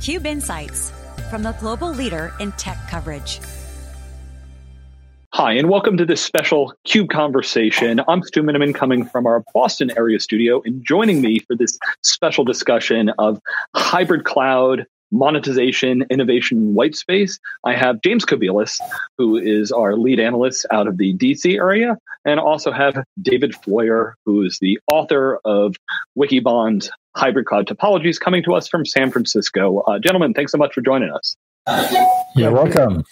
Cube Insights from the global leader in tech coverage. Hi, and welcome to this special CUBE conversation. I'm Stu Miniman coming from our Boston area studio, and joining me for this special discussion of hybrid cloud, monetization, innovation, white space, I have James Kobielus, who is our lead analyst out of the DC area, and also have David Floyer, who is the author of Wikibon's Hybrid Cloud Topologies, coming to us from San Francisco. Uh, gentlemen, thanks so much for joining us. You're welcome.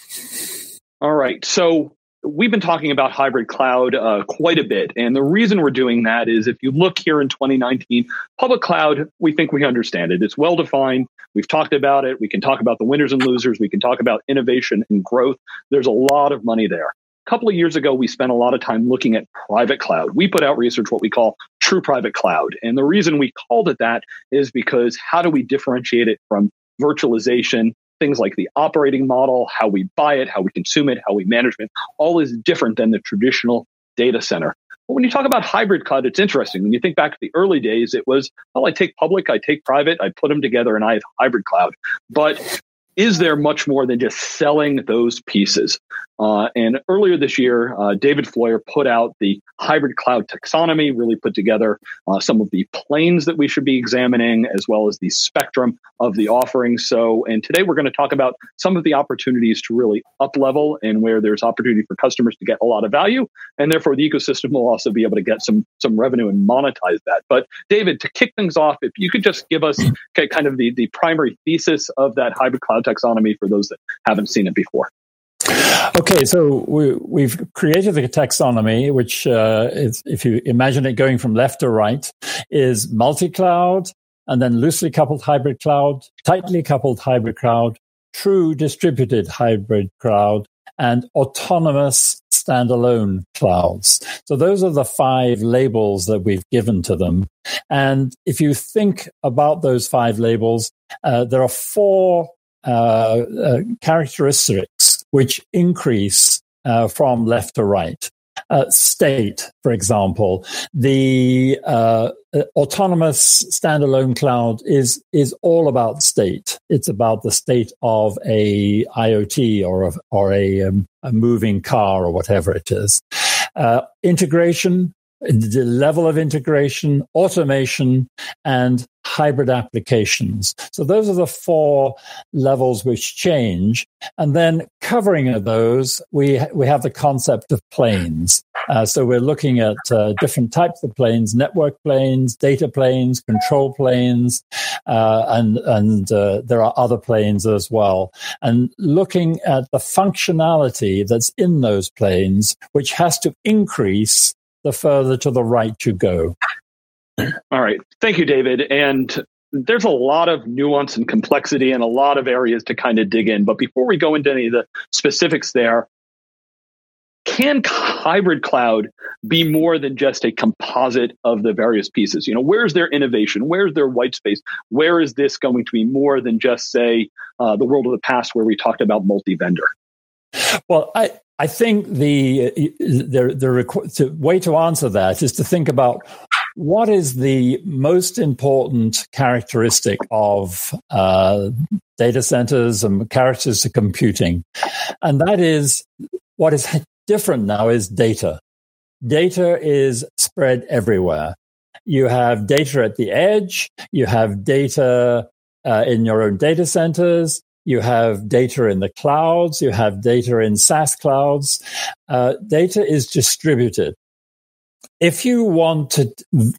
All right. So we've been talking about hybrid cloud uh, quite a bit. And the reason we're doing that is if you look here in 2019, public cloud, we think we understand it. It's well defined. We've talked about it. We can talk about the winners and losers. We can talk about innovation and growth. There's a lot of money there. A couple of years ago, we spent a lot of time looking at private cloud. We put out research, what we call true private cloud. And the reason we called it that is because how do we differentiate it from virtualization things like the operating model, how we buy it, how we consume it, how we manage it, all is different than the traditional data center. But when you talk about hybrid cloud, it's interesting. When you think back to the early days, it was, well, I take public, I take private, I put them together, and I have hybrid cloud. But is there much more than just selling those pieces? Uh, and earlier this year, uh, David Floyer put out the hybrid cloud taxonomy, really put together uh, some of the planes that we should be examining, as well as the spectrum of the offerings. So, and today we're going to talk about some of the opportunities to really up level and where there's opportunity for customers to get a lot of value, and therefore the ecosystem will also be able to get some some revenue and monetize that. But David, to kick things off, if you could just give us kind of the the primary thesis of that hybrid cloud taxonomy for those that haven't seen it before. Okay, so we, have created the taxonomy, which, uh, is, if you imagine it going from left to right, is multi-cloud, and then loosely coupled hybrid cloud, tightly coupled hybrid cloud, true distributed hybrid cloud, and autonomous standalone clouds. So those are the five labels that we've given to them. And if you think about those five labels, uh, there are four uh, uh, characteristics which increase uh, from left to right. Uh, state, for example, the uh, autonomous standalone cloud is is all about state. It's about the state of a IoT or a, or a, um, a moving car or whatever it is. Integration, the level of integration, automation, and hybrid applications. So those are the four levels which change. And then covering those, we, we have the concept of planes. Uh, so we're looking at uh, different types of planes, network planes, data planes, control planes, uh, and, and uh, there are other planes as well. And looking at the functionality that's in those planes, which has to increase the further to the right you go. All right. Thank you, David. And there's a lot of nuance and complexity and a lot of areas to kind of dig in. But before we go into any of the specifics there, can hybrid cloud be more than just a composite of the various pieces? You know, where's their innovation? Where's their white space? Where is this going to be more than just, say, uh, the world of the past where we talked about multi vendor? Well, I, I think the the the, the way to answer that is to think about what is the most important characteristic of uh, data centers and characters of computing, and that is what is different now is data. Data is spread everywhere. You have data at the edge. You have data uh, in your own data centers. You have data in the clouds. You have data in SaaS clouds. Uh, data is distributed. If you want to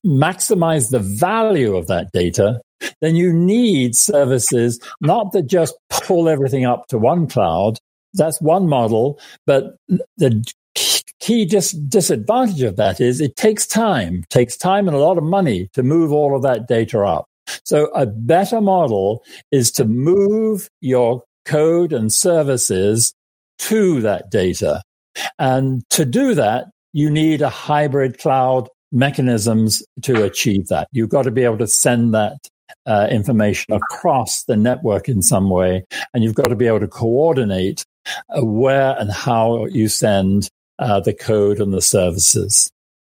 maximize the value of that data, then you need services not that just pull everything up to one cloud. That's one model, but the key dis- disadvantage of that is it takes time, takes time and a lot of money to move all of that data up. So a better model is to move your code and services to that data. And to do that, you need a hybrid cloud mechanisms to achieve that. You've got to be able to send that uh, information across the network in some way, and you've got to be able to coordinate uh, where and how you send uh, the code and the services.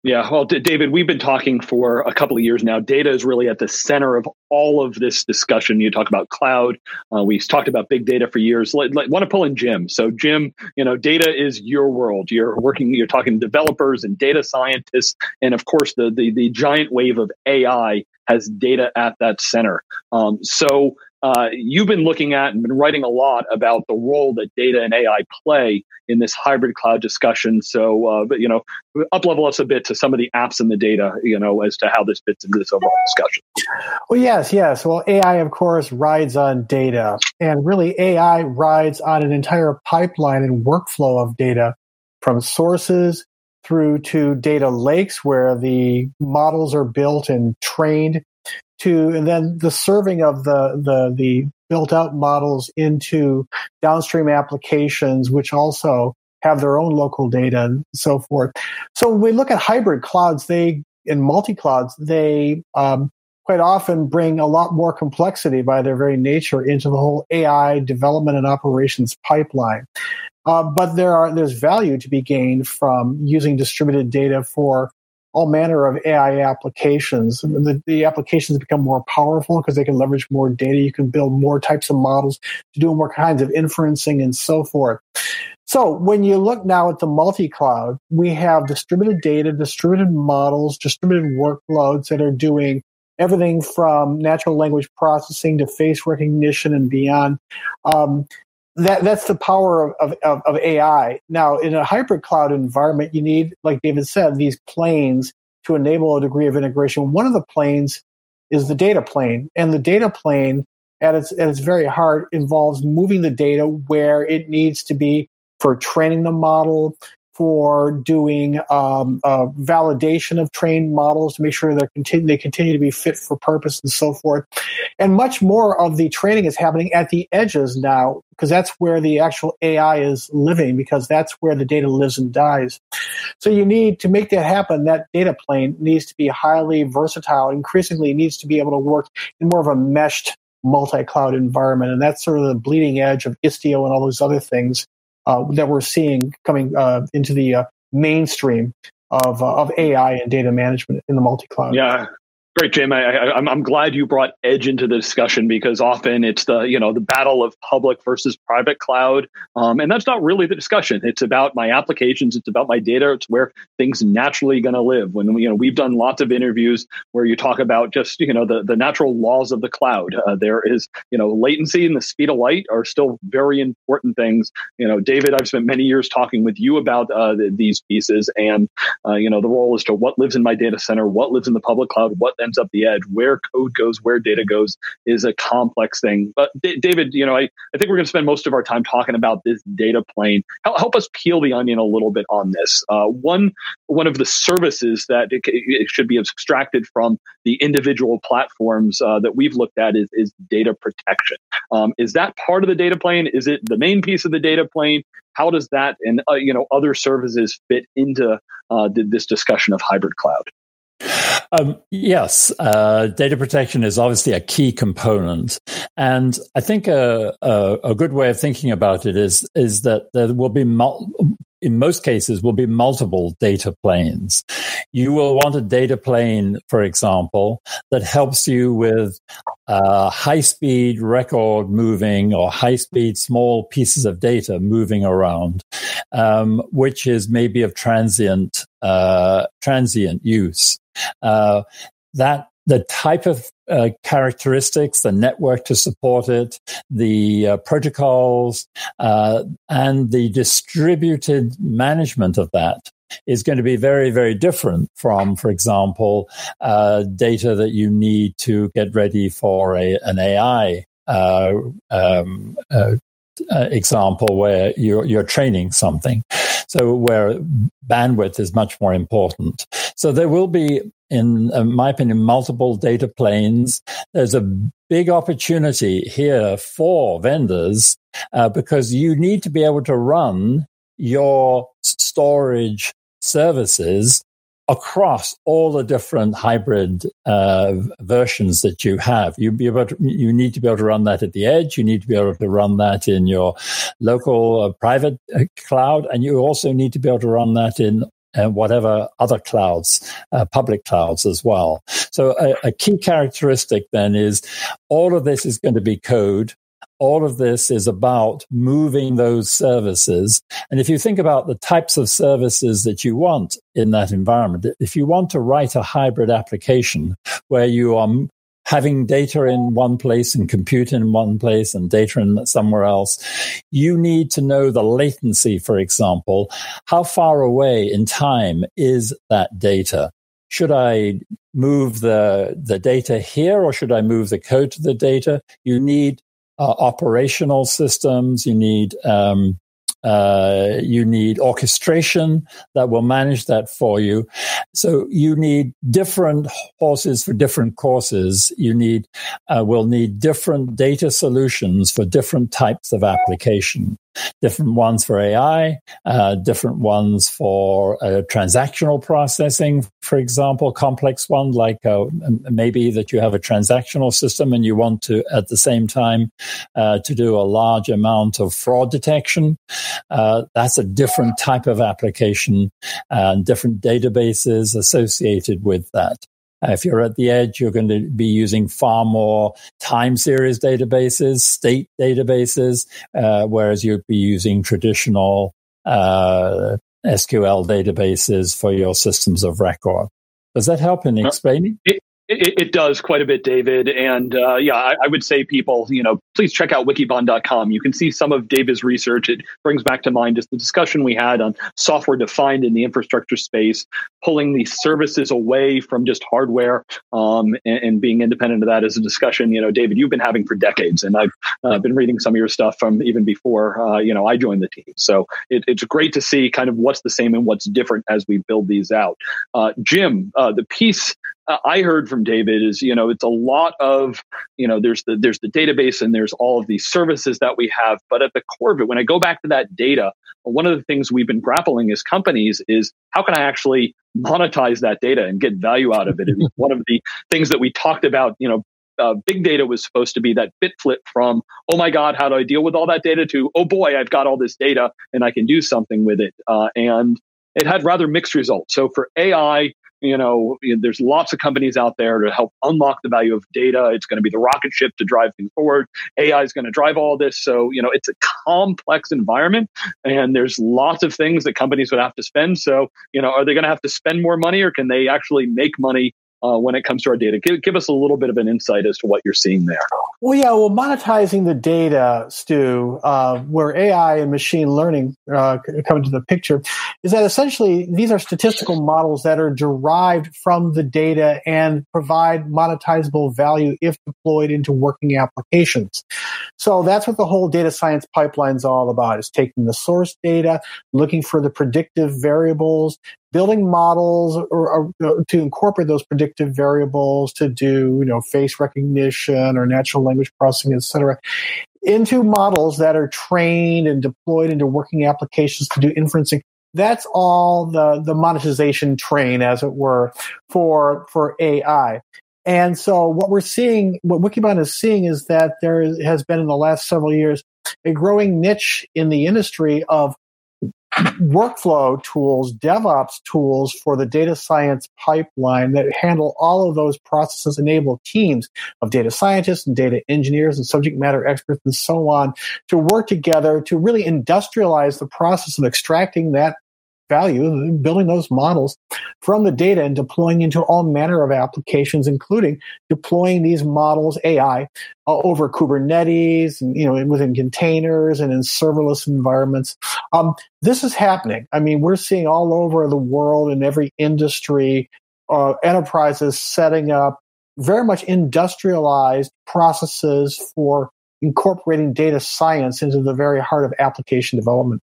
Yeah, well, D- David, we've been talking for a couple of years now. Data is really at the center of all of this discussion. You talk about cloud. Uh, we've talked about big data for years. Let, let, want to pull in Jim. So, Jim, you know, data is your world. You're working. You're talking developers and data scientists, and of course, the the, the giant wave of AI has data at that center. Um, so uh, you've been looking at and been writing a lot about the role that data and AI play in this hybrid cloud discussion. So, uh, but you know, up level us a bit to some of the apps and the data, you know, as to how this fits into this overall discussion. Well, yes, yes. Well, AI, of course, rides on data, and really, AI rides on an entire pipeline and workflow of data from sources through to data lakes where the models are built and trained to and then the serving of the the the built out models into downstream applications which also have their own local data and so forth. So when we look at hybrid clouds they in multi clouds they um, quite often bring a lot more complexity by their very nature into the whole ai development and operations pipeline. Uh, but there are there's value to be gained from using distributed data for all manner of AI applications. The, the applications become more powerful because they can leverage more data. You can build more types of models to do more kinds of inferencing and so forth. So when you look now at the multi-cloud, we have distributed data, distributed models, distributed workloads that are doing everything from natural language processing to face recognition and beyond. Um, that that's the power of, of, of AI. Now, in a hybrid cloud environment, you need, like David said, these planes to enable a degree of integration. One of the planes is the data plane, and the data plane at its at its very heart involves moving the data where it needs to be for training the model, for doing um, uh, validation of trained models to make sure they're continue they continue to be fit for purpose and so forth. And much more of the training is happening at the edges now because that's where the actual AI is living because that's where the data lives and dies. So you need to make that happen. That data plane needs to be highly versatile. Increasingly, needs to be able to work in more of a meshed multi-cloud environment, and that's sort of the bleeding edge of Istio and all those other things that we're seeing coming uh, into the uh, mainstream of uh, of AI and data management in the multi cloud. Yeah, Great, Jim. I, am glad you brought edge into the discussion because often it's the you know the battle of public versus private cloud, um, and that's not really the discussion. It's about my applications. It's about my data. It's where things naturally going to live. When you know we've done lots of interviews where you talk about just you know the the natural laws of the cloud. Uh, there is you know latency and the speed of light are still very important things. You know, David, I've spent many years talking with you about uh, the, these pieces, and uh, you know the role as to what lives in my data center, what lives in the public cloud, what ends up the edge, where code goes, where data goes is a complex thing. But D- David, you know, I, I think we're going to spend most of our time talking about this data plane. Help, help us peel the onion a little bit on this. Uh, one one of the services that it, it, should be abstracted from the individual platforms uh, that we've looked at is, is data protection. Um, is that part of the data plane? Is it the main piece of the data plane? How does that and uh, you know other services fit into uh, this discussion of hybrid cloud? Um, yes, uh, data protection is obviously a key component, and I think a, a, a, good way of thinking about it is is that there will be mul- in most cases will be multiple data planes. You will want a data plane, for example, that helps you with uh, high speed record moving or high speed small pieces of data moving around, um, which is maybe of transient uh, transient use. Uh, that the type of uh, characteristics, the network to support it, the uh, protocols, uh, and the distributed management of that is going to be very, very different from, for example, uh, data that you need to get ready for a, an AI uh, um, uh, example where you're, you're training something. So where bandwidth is much more important. So there will be, in my opinion, multiple data planes. There's a big opportunity here for vendors uh, because you need to be able to run your storage services across all the different hybrid uh, versions that you have. You be able to, you need to be able to run that at the edge. You need to be able to run that in your local uh, private uh, cloud, and you also need to be able to run that in and whatever other clouds, uh, public clouds as well. So a, a key characteristic then is all of this is going to be code all of this is about moving those services. And if you think about the types of services that you want in that environment, if you want to write a hybrid application where you are having data in one place and compute in one place and data in somewhere else, you need to know the latency, for example. How far away in time is that data? Should I move the, the data here or should I move the code to the data? You need uh, operational systems. You need um, uh, you need orchestration that will manage that for you. So you need different horses for different courses. You need uh, will need different data solutions for different types of application different ones for AI, uh, different ones for uh, transactional processing, for example, complex one like uh, maybe that you have a transactional system and you want to at the same time uh, to do a large amount of fraud detection. Uh, that's a different type of application and different databases associated with that. Uh, if you're at the edge, you're going to be using far more time series databases, state databases, uh, whereas you'd be using traditional uh, SQL databases for your systems of record. Does that help in explaining? It, it, it, does quite a bit, David. And uh, yeah, I, I, would say people, you know, please check out wikibon.com. You can see some of David's research. It brings back to mind just the discussion we had on software defined in the infrastructure space, pulling these services away from just hardware um, and, and, being independent of that. that is a discussion, you know, David, you've been having for decades. And I've uh, been reading some of your stuff from even before, uh, you know, I joined the team. So it, it's great to see kind of what's the same and what's different as we build these out. Uh, Jim, uh, the piece I heard from David is, you know, it's a lot of, you know, there's the there's the database and there's all of these services that we have, but at the core of it, when I go back to that data, one of the things we've been grappling as companies is how can I actually monetize that data and get value out of it? And one of the things that we talked about, you know, uh, big data was supposed to be that bit flip from oh my god how do i deal with all that data to oh boy i've got all this data and i can do something with it uh, and it had rather mixed results so for ai you know, there's lots of companies out there to help unlock the value of data. It's going to be the rocket ship to drive things forward. AI is going to drive all this. So, you know, it's a complex environment and there's lots of things that companies would have to spend. So, you know, are they going to have to spend more money or can they actually make money uh, when it comes to our data. Give, give us a little bit of an insight as to what you're seeing there. Well, yeah, well, monetizing the data, Stu, uh, where AI and machine learning uh, come into the picture, is that essentially these are statistical models that are derived from the data and provide monetizable value if deployed into working applications. So that's what the whole data science pipeline is all about: is taking the source data, looking for the predictive variables, building models or, or, to incorporate those predictive variables to do you know face recognition or natural language processing etc into models that are trained and deployed into working applications to do inferencing. That's all the the monetization train as it were for for ai and so what we're seeing what wikibon is seeing is that there has been in the last several years a growing niche in the industry of workflow tools, DevOps tools for the data science pipeline that handle all of those processes, enable teams of data scientists and data engineers and subject matter experts and so on to work together to really industrialize the process of extracting that value, building those models from the data and deploying into all manner of applications, including deploying these models AI uh, over Kubernetes and you know within containers and in serverless environments. Um, this is happening. I mean, we're seeing all over the world in every industry uh, enterprises setting up very much industrialized processes for incorporating data science into the very heart of application development.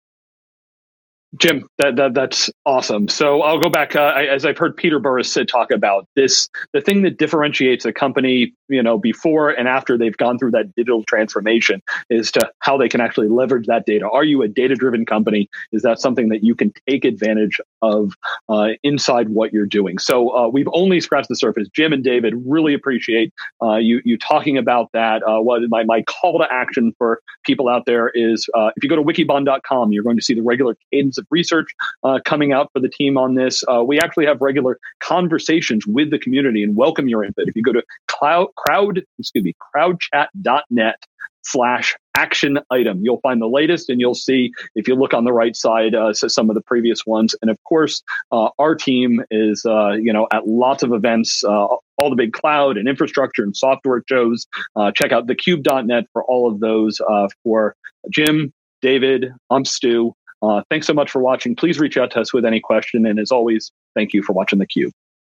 Jim, that, that that's awesome. So I'll go back uh, I, as I've heard Peter Burris talk about this. The thing that differentiates a company, you know, before and after they've gone through that digital transformation, is to how they can actually leverage that data. Are you a data-driven company? Is that something that you can take advantage of uh, inside what you're doing? So uh, we've only scratched the surface. Jim and David really appreciate uh, you you talking about that. Uh, what my my call to action for people out there is uh, if you go to wikibon.com, you're going to see the regular cadence research uh, coming out for the team on this. Uh, we actually have regular conversations with the community and welcome your input. If you go to cloud, crowd, excuse me, crowdchat.net slash action item. You'll find the latest and you'll see if you look on the right side, uh, so some of the previous ones. And of course, uh, our team is, uh, you know, at lots of events, uh, all the big cloud and infrastructure and software shows. Uh, check out thecube.net for all of those. Uh, for Jim, David, I'm Stu. Uh, thanks so much for watching. Please reach out to us with any question. And as always, thank you for watching theCUBE.